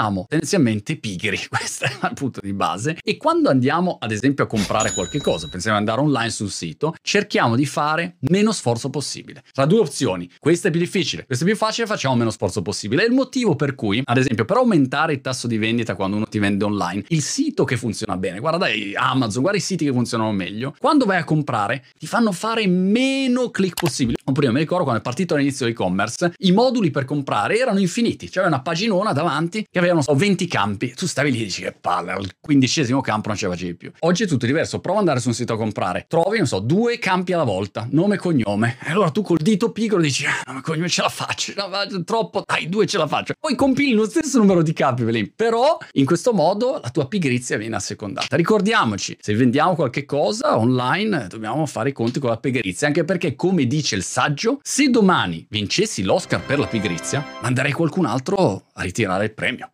siamo tendenzialmente pigri, questo è il punto di base. E quando andiamo ad esempio a comprare qualche cosa, pensiamo di andare online sul sito, cerchiamo di fare meno sforzo possibile. Tra due opzioni, questa è più difficile, questa è più facile, facciamo meno sforzo possibile. È il motivo per cui, ad esempio, per aumentare il tasso di vendita quando uno ti vende online, il sito che funziona bene, guarda dai Amazon, guarda i siti che funzionano meglio, quando vai a comprare ti fanno fare meno click possibile. Oppure io mi ricordo quando è partito all'inizio dell'e-commerce, i moduli per comprare erano infiniti, c'era una paginona davanti che aveva, non so, 20 campi, tu stavi lì e dici che palle, al quindicesimo campo non ce la facevi più. Oggi è tutto diverso, prova ad andare su un sito a comprare, trovi, non so, due campi alla volta, nome e cognome, e allora tu col dito piccolo dici, ah, e cognome ce la faccio, no, troppo, dai, due ce la faccio. Poi compili lo stesso numero di campi, però in questo modo la tua pigrizia viene assecondata. Ricordiamoci, se vendiamo qualche cosa online, dobbiamo fare i conti con la pigrizia, anche perché, come dice il saggio, se domani vincessi l'Oscar per la pigrizia, manderei qualcun altro a ritirare il premio.